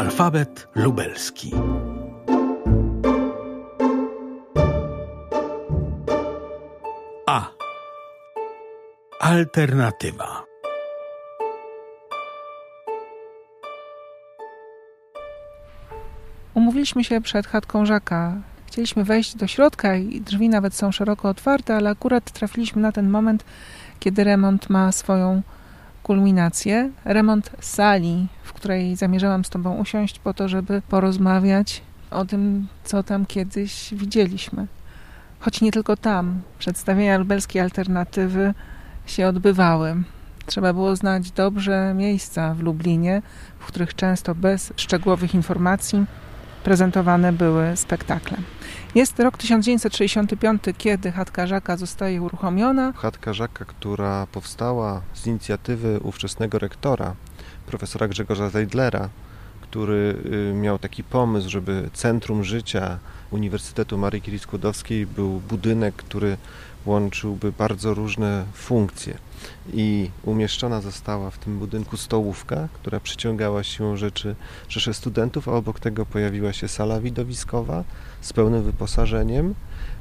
Alfabet lubelski. A. Alternatywa. Umówiliśmy się przed chatką Żaka. Chcieliśmy wejść do środka i drzwi nawet są szeroko otwarte, ale akurat trafiliśmy na ten moment, kiedy remont ma swoją kulminację. Remont sali, w której zamierzałam z Tobą usiąść po to, żeby porozmawiać o tym, co tam kiedyś widzieliśmy. Choć nie tylko tam. Przedstawienia lubelskiej alternatywy się odbywały. Trzeba było znać dobrze miejsca w Lublinie, w których często bez szczegółowych informacji prezentowane były spektakle. Jest rok 1965, kiedy chatka Żaka zostaje uruchomiona. Chatka Żaka, która powstała z inicjatywy ówczesnego rektora, profesora Grzegorza Zeidlera, który y, miał taki pomysł, żeby centrum życia Uniwersytetu Marii Curie-Skłodowskiej był budynek, który łączyłby bardzo różne funkcje. I umieszczona została w tym budynku stołówka, która przyciągała siłą rzeczy rzesze studentów, a obok tego pojawiła się sala widowiskowa z pełnym wyposażeniem,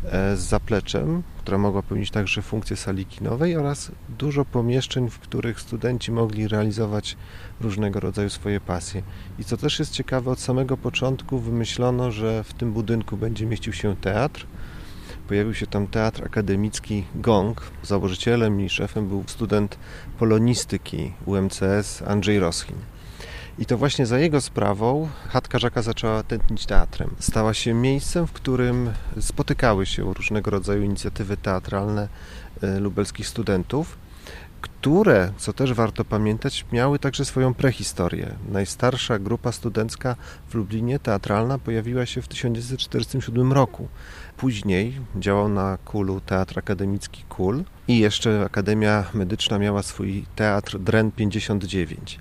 e, z zapleczem, która mogła pełnić także funkcję sali kinowej oraz dużo pomieszczeń, w których studenci mogli realizować różnego rodzaju swoje pasje. I co też jest ciekawe, od samego początku wymyślono, że w tym budynku będzie mieścił się teatr, Pojawił się tam teatr akademicki Gong. Założycielem i szefem był student polonistyki UMCS Andrzej Roschin. I to właśnie za jego sprawą chatka Żaka zaczęła tętnić teatrem. Stała się miejscem, w którym spotykały się różnego rodzaju inicjatywy teatralne e, lubelskich studentów które, co też warto pamiętać, miały także swoją prehistorię. Najstarsza grupa studencka w Lublinie, teatralna, pojawiła się w 1947 roku. Później działał na Kulu Teatr Akademicki Kul i jeszcze Akademia Medyczna miała swój teatr Dren 59.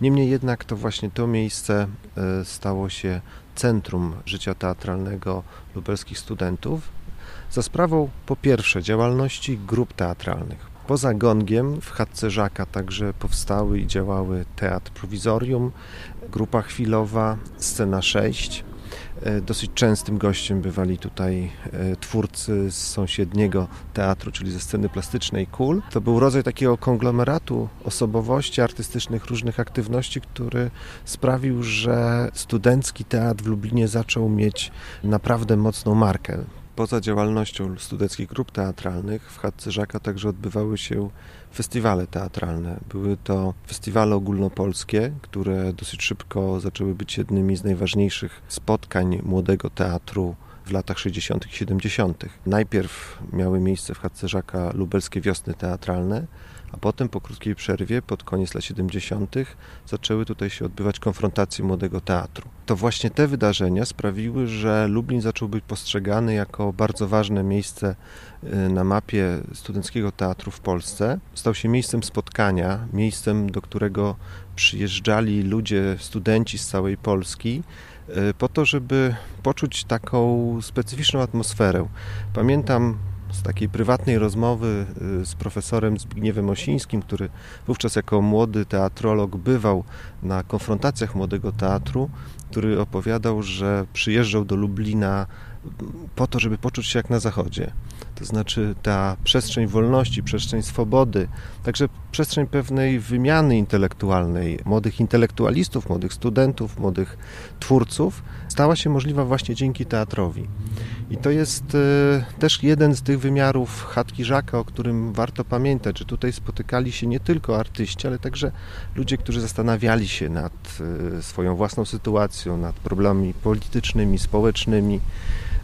Niemniej jednak to właśnie to miejsce e, stało się centrum życia teatralnego lubelskich studentów za sprawą po pierwsze działalności grup teatralnych. Poza gongiem w chatce Żaka także powstały i działały Teatr Prowizorium, Grupa Chwilowa, Scena 6. E, dosyć częstym gościem bywali tutaj e, twórcy z sąsiedniego teatru, czyli ze sceny plastycznej KUL. To był rodzaj takiego konglomeratu osobowości artystycznych, różnych aktywności, który sprawił, że studencki teatr w Lublinie zaczął mieć naprawdę mocną markę. Poza działalnością studenckich grup teatralnych w Chatce Żaka także odbywały się festiwale teatralne. Były to festiwale ogólnopolskie, które dosyć szybko zaczęły być jednymi z najważniejszych spotkań młodego teatru w latach 60. i 70. Najpierw miały miejsce w Chatce Żaka lubelskie wiosny teatralne, a potem po krótkiej przerwie, pod koniec lat 70., zaczęły tutaj się odbywać konfrontacje młodego teatru. To właśnie te wydarzenia sprawiły, że Lublin zaczął być postrzegany jako bardzo ważne miejsce y, na mapie studenckiego teatru w Polsce. Stał się miejscem spotkania, miejscem, do którego przyjeżdżali ludzie, studenci z całej Polski y, po to, żeby poczuć taką specyficzną atmosferę. Pamiętam z takiej prywatnej rozmowy y, z profesorem Zbigniewem Osińskim, który wówczas jako młody teatrolog bywał na konfrontacjach młodego teatru, który opowiadał, że przyjeżdżał do Lublina po to, żeby poczuć się jak na zachodzie. To znaczy ta przestrzeń wolności, przestrzeń swobody, także przestrzeń pewnej wymiany intelektualnej młodych intelektualistów, młodych studentów, młodych twórców stała się możliwa właśnie dzięki teatrowi. I to jest e, też jeden z tych wymiarów chatki Żaka, o którym warto pamiętać, że tutaj spotykali się nie tylko artyści, ale także ludzie, którzy zastanawiali się nad e, swoją własną sytuacją, nad problemami politycznymi, społecznymi.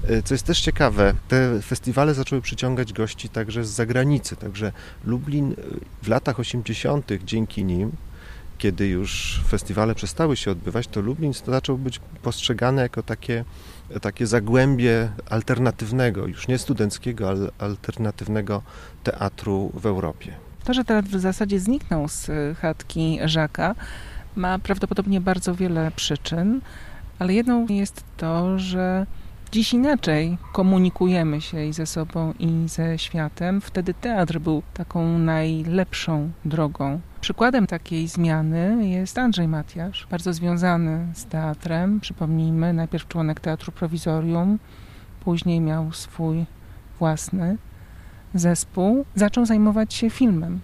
E, co jest też ciekawe, te festiwale zaczęły przyciągać gości także z zagranicy, także Lublin w latach 80. dzięki nim kiedy już festiwale przestały się odbywać, to Lublin zaczął być postrzegany jako takie, takie zagłębie alternatywnego, już nie studenckiego, ale alternatywnego teatru w Europie. To, że teatr w zasadzie zniknął z chatki Żaka, ma prawdopodobnie bardzo wiele przyczyn, ale jedną jest to, że dziś inaczej komunikujemy się i ze sobą, i ze światem. Wtedy teatr był taką najlepszą drogą Przykładem takiej zmiany jest Andrzej Matiasz, bardzo związany z teatrem. Przypomnijmy, najpierw członek Teatru Prowizorium, później miał swój własny zespół. Zaczął zajmować się filmem.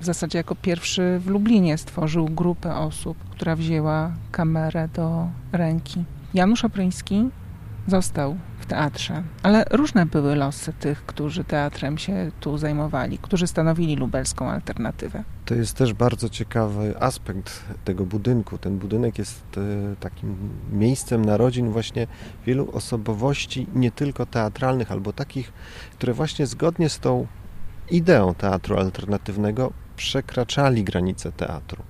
W zasadzie jako pierwszy w Lublinie stworzył grupę osób, która wzięła kamerę do ręki. Janusz Opryński został w teatrze, ale różne były losy tych, którzy teatrem się tu zajmowali, którzy stanowili lubelską alternatywę. To jest też bardzo ciekawy aspekt tego budynku. Ten budynek jest e, takim miejscem narodzin właśnie wielu osobowości, nie tylko teatralnych, albo takich, które właśnie zgodnie z tą ideą teatru alternatywnego przekraczali granice teatru.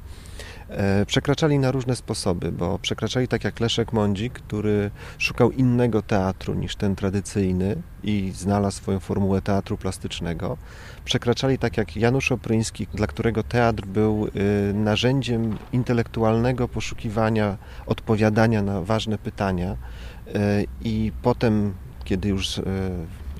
E, przekraczali na różne sposoby, bo przekraczali tak jak Leszek Mądzik, który szukał innego teatru niż ten tradycyjny i znalazł swoją formułę teatru plastycznego. Przekraczali tak jak Janusz Opryński, dla którego teatr był y, narzędziem intelektualnego poszukiwania, odpowiadania na ważne pytania y, i potem kiedy już y,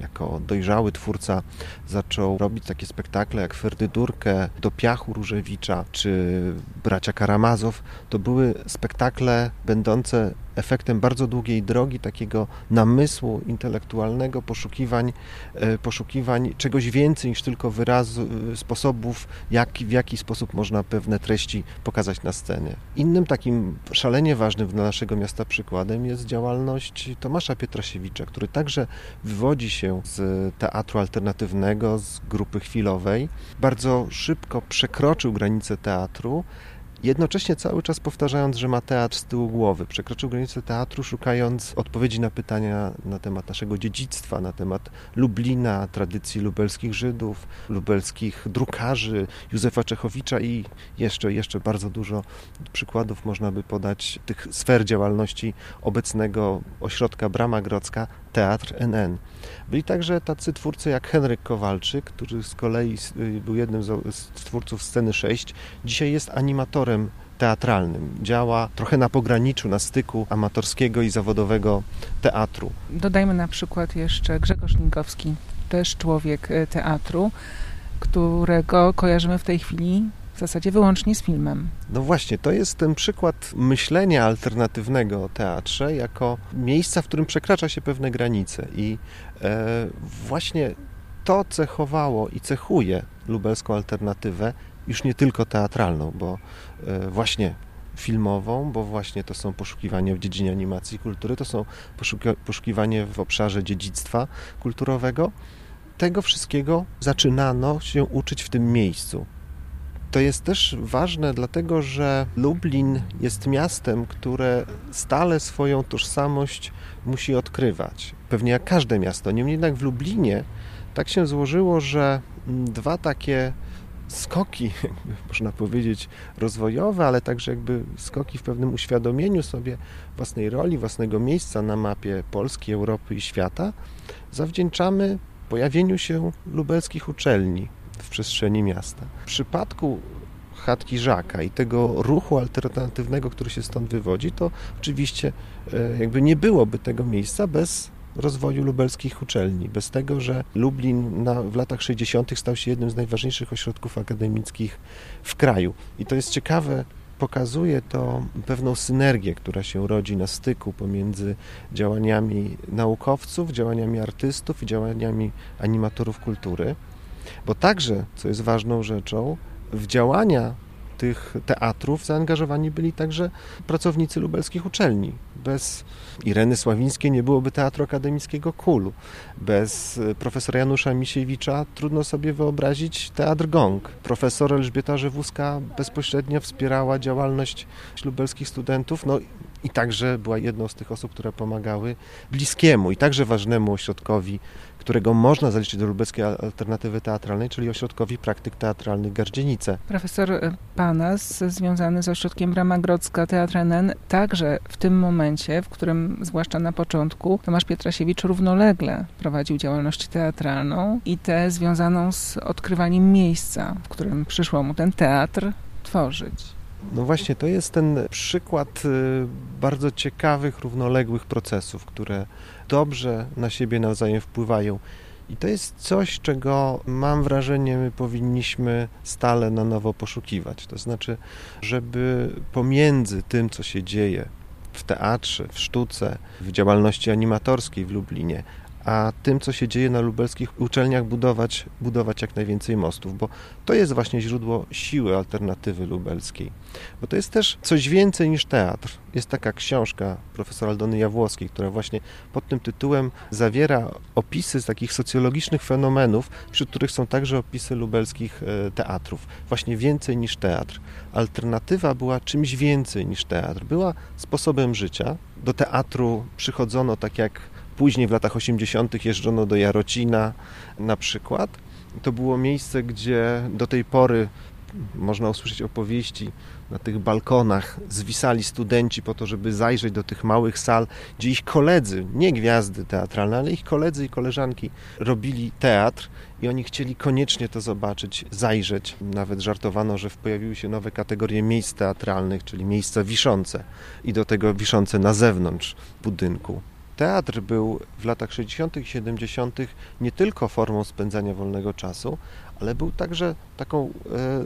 jako dojrzały twórca zaczął robić takie spektakle jak Ferdydurkę, Do piachu Różewicza czy Bracia Karamazow. To były spektakle będące efektem bardzo długiej drogi, takiego namysłu intelektualnego, poszukiwań, e, poszukiwań czegoś więcej niż tylko wyrazu, e, sposobów, jak, w jaki sposób można pewne treści pokazać na scenie. Innym takim szalenie ważnym dla naszego miasta przykładem jest działalność Tomasza Pietrasiewicza, który także wywodzi się z teatru alternatywnego, z grupy chwilowej. Bardzo szybko przekroczył granice teatru, jednocześnie cały czas powtarzając, że ma teatr z tyłu głowy. Przekroczył granicę teatru, szukając odpowiedzi na pytania na temat naszego dziedzictwa, na temat Lublina, tradycji lubelskich Żydów, lubelskich drukarzy, Józefa Czechowicza i jeszcze, jeszcze bardzo dużo przykładów można by podać tych sfer działalności obecnego ośrodka Brama Grodzka, Teatr NN. Byli także tacy twórcy jak Henryk Kowalczyk, który z kolei był jednym z twórców Sceny 6. Dzisiaj jest animatorem teatralnym. Działa trochę na pograniczu, na styku amatorskiego i zawodowego teatru. Dodajmy na przykład jeszcze Grzegorz Linkowski, też człowiek y, teatru, którego kojarzymy w tej chwili w zasadzie wyłącznie z filmem. No właśnie, to jest ten przykład myślenia alternatywnego o teatrze jako miejsca, w którym przekracza się pewne granice i e, właśnie to cechowało i cechuje lubelską alternatywę, już nie tylko teatralną, bo e, właśnie filmową, bo właśnie to są poszukiwania w dziedzinie animacji i kultury, to są poszukiwania w obszarze dziedzictwa kulturowego. Tego wszystkiego zaczynano się uczyć w tym miejscu. To jest też ważne, dlatego że Lublin jest miastem, które stale swoją tożsamość musi odkrywać. Pewnie jak każde miasto. Niemniej jednak w Lublinie tak się złożyło, że dwa takie skoki, można powiedzieć, rozwojowe, ale także jakby skoki w pewnym uświadomieniu sobie własnej roli, własnego miejsca na mapie Polski, Europy i świata, zawdzięczamy pojawieniu się lubelskich uczelni, w przestrzeni miasta. W przypadku chatki Żaka i tego ruchu alternatywnego, który się stąd wywodzi, to oczywiście e, jakby nie byłoby tego miejsca bez rozwoju lubelskich uczelni, bez tego, że Lublin na, w latach 60. stał się jednym z najważniejszych ośrodków akademickich w kraju. I to jest ciekawe, pokazuje to pewną synergię, która się rodzi na styku pomiędzy działaniami naukowców, działaniami artystów i działaniami animatorów kultury. Bo także, co jest ważną rzeczą, w działania tych teatrów zaangażowani byli także pracownicy lubelskich uczelni. Bez Ireny Sławińskiej nie byłoby Teatru Akademickiego Kulu. Bez e, profesora Janusza Misiewicza trudno sobie wyobrazić Teatr Gong. Profesor Elżbieta Żywuska bezpośrednio wspierała działalność lubelskich studentów, no i także była jedną z tych osób, które pomagały bliskiemu i także ważnemu ośrodkowi którego można zaliczyć do lubelskiej alternatywy teatralnej, czyli ośrodkowi praktyk teatralnych Gardzienice. Profesor e, Panas, związany z ośrodkiem Brama Grodzka Teatr NN, także w tym momencie, w którym zwłaszcza na początku Tomasz Pietrasiewicz równolegle prowadził działalność teatralną i tę związaną z odkrywaniem miejsca, w którym przyszło mu ten teatr tworzyć. No właśnie, to jest ten przykład y, bardzo ciekawych, równoległych procesów, które dobrze na siebie nawzajem wpływają. I to jest coś, czego mam wrażenie, my powinniśmy stale na nowo poszukiwać. To znaczy, żeby pomiędzy tym, co się dzieje w teatrze, w sztuce, w działalności animatorskiej w Lublinie, a tym, co się dzieje na lubelskich uczelniach, budować, budować jak najwięcej mostów, bo to jest właśnie źródło siły alternatywy lubelskiej. Bo to jest też coś więcej niż teatr. Jest taka książka profesora Aldony Jawłowskiej, która właśnie pod tym tytułem zawiera opisy z takich socjologicznych fenomenów, wśród których są także opisy lubelskich e, teatrów. Właśnie więcej niż teatr. Alternatywa była czymś więcej niż teatr. Była sposobem życia. Do teatru przychodzono tak jak Później w latach 80. jeżdżono do Jarocina na przykład. To było miejsce, gdzie do tej pory można usłyszeć opowieści na tych balkonach zwisali studenci po to, żeby zajrzeć do tych małych sal, gdzie ich koledzy, nie gwiazdy teatralne, ale ich koledzy i koleżanki robili teatr i oni chcieli koniecznie to zobaczyć, zajrzeć. Nawet żartowano, że pojawiły się nowe kategorie miejsc teatralnych, czyli miejsca wiszące i do tego wiszące na zewnątrz budynku. Teatr był w latach 60. i 70. nie tylko formą spędzania wolnego czasu, ale był także taką e,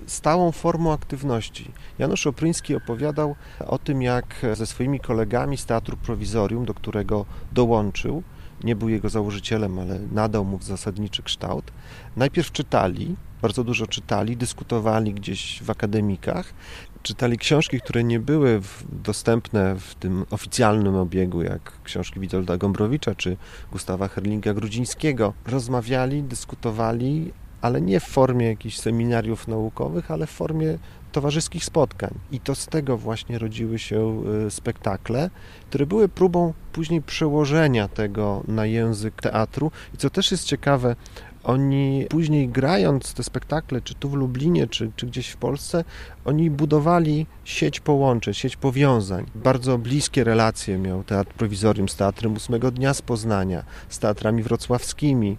stałą formą aktywności. Janusz Opryński opowiadał o tym, jak ze swoimi kolegami z Teatru Prowizorium, do którego dołączył, nie był jego założycielem, ale nadał mu zasadniczy kształt, najpierw czytali, bardzo dużo czytali, dyskutowali gdzieś w akademikach, czytali książki, które nie były w, dostępne w tym oficjalnym obiegu, jak książki Witolda Gombrowicza czy Gustawa Herlinga-Grudzińskiego. Rozmawiali, dyskutowali, ale nie w formie jakichś seminariów naukowych, ale w formie towarzyskich spotkań. I to z tego właśnie rodziły się y, spektakle, które były próbą później przełożenia tego na język teatru. I co też jest ciekawe, oni później grając te spektakle, czy tu w Lublinie, czy, czy gdzieś w Polsce, oni budowali sieć połączeń, sieć powiązań. Bardzo bliskie relacje miał Teatr Prowizorium z Teatrem Ósmego Dnia z Poznania, z teatrami wrocławskimi.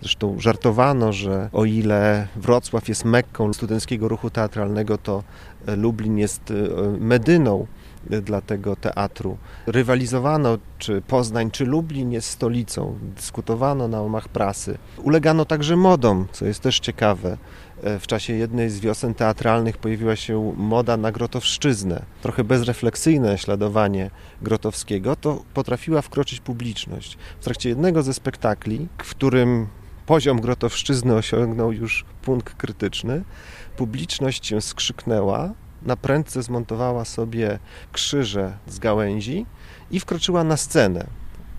Zresztą żartowano, że o ile Wrocław jest mekką studenckiego ruchu teatralnego, to Lublin jest e, Medyną dla tego teatru. Rywalizowano, czy Poznań, czy Lublin jest stolicą. Dyskutowano na omach prasy. Ulegano także modom, co jest też ciekawe. E, w czasie jednej z wiosen teatralnych pojawiła się moda na grotowszczyznę. Trochę bezrefleksyjne śladowanie Grotowskiego, to potrafiła wkroczyć publiczność. W trakcie jednego ze spektakli, w którym poziom grotowszczyzny osiągnął już punkt krytyczny, publiczność się skrzyknęła, na prędce zmontowała sobie krzyże z gałęzi i wkroczyła na scenę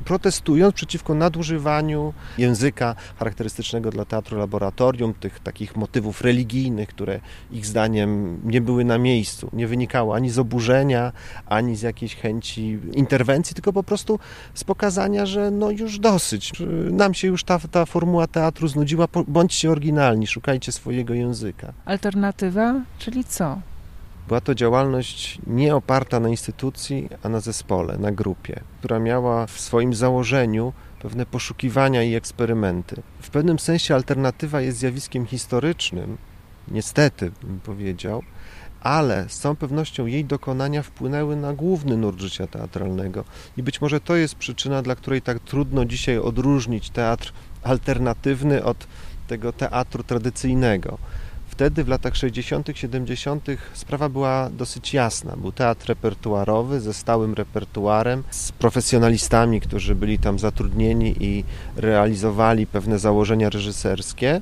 protestując przeciwko nadużywaniu języka charakterystycznego dla teatru laboratorium, tych takich motywów religijnych, które ich zdaniem nie były na miejscu. Nie wynikało ani z oburzenia, ani z jakiejś chęci interwencji, tylko po prostu z pokazania, że no już dosyć. Nam się już ta, ta formuła teatru znudziła, bądźcie oryginalni, szukajcie swojego języka. Alternatywa, czyli co? Była to działalność nie oparta na instytucji, a na zespole, na grupie, która miała w swoim założeniu pewne poszukiwania i eksperymenty. W pewnym sensie alternatywa jest zjawiskiem historycznym, niestety bym powiedział, ale z całą pewnością jej dokonania wpłynęły na główny nurt życia teatralnego. I być może to jest przyczyna, dla której tak trudno dzisiaj odróżnić teatr alternatywny od tego teatru tradycyjnego. Wtedy w latach 60., 70. sprawa była dosyć jasna. Był teatr repertuarowy ze stałym repertuarem, z profesjonalistami, którzy byli tam zatrudnieni i realizowali pewne założenia reżyserskie,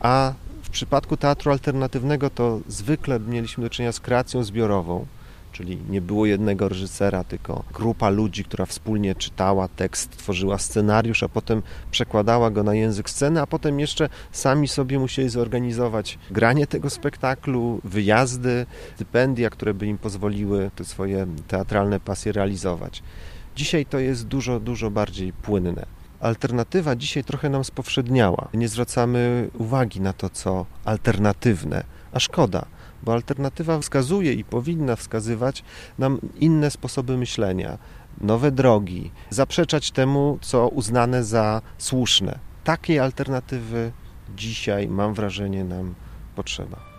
a w przypadku teatru alternatywnego to zwykle mieliśmy do czynienia z kreacją zbiorową czyli nie było jednego reżysera, tylko grupa ludzi, która wspólnie czytała tekst, tworzyła scenariusz, a potem przekładała go na język sceny, a potem jeszcze sami sobie musieli zorganizować granie tego spektaklu, wyjazdy, stypendia, które by im pozwoliły te swoje teatralne pasje realizować. Dzisiaj to jest dużo, dużo bardziej płynne alternatywa dzisiaj trochę nam spowszedniała. Nie zwracamy uwagi na to, co alternatywne, a szkoda, bo alternatywa wskazuje i powinna wskazywać nam inne sposoby myślenia, nowe drogi, zaprzeczać temu, co uznane za słuszne. Takiej alternatywy dzisiaj, mam wrażenie, nam potrzeba.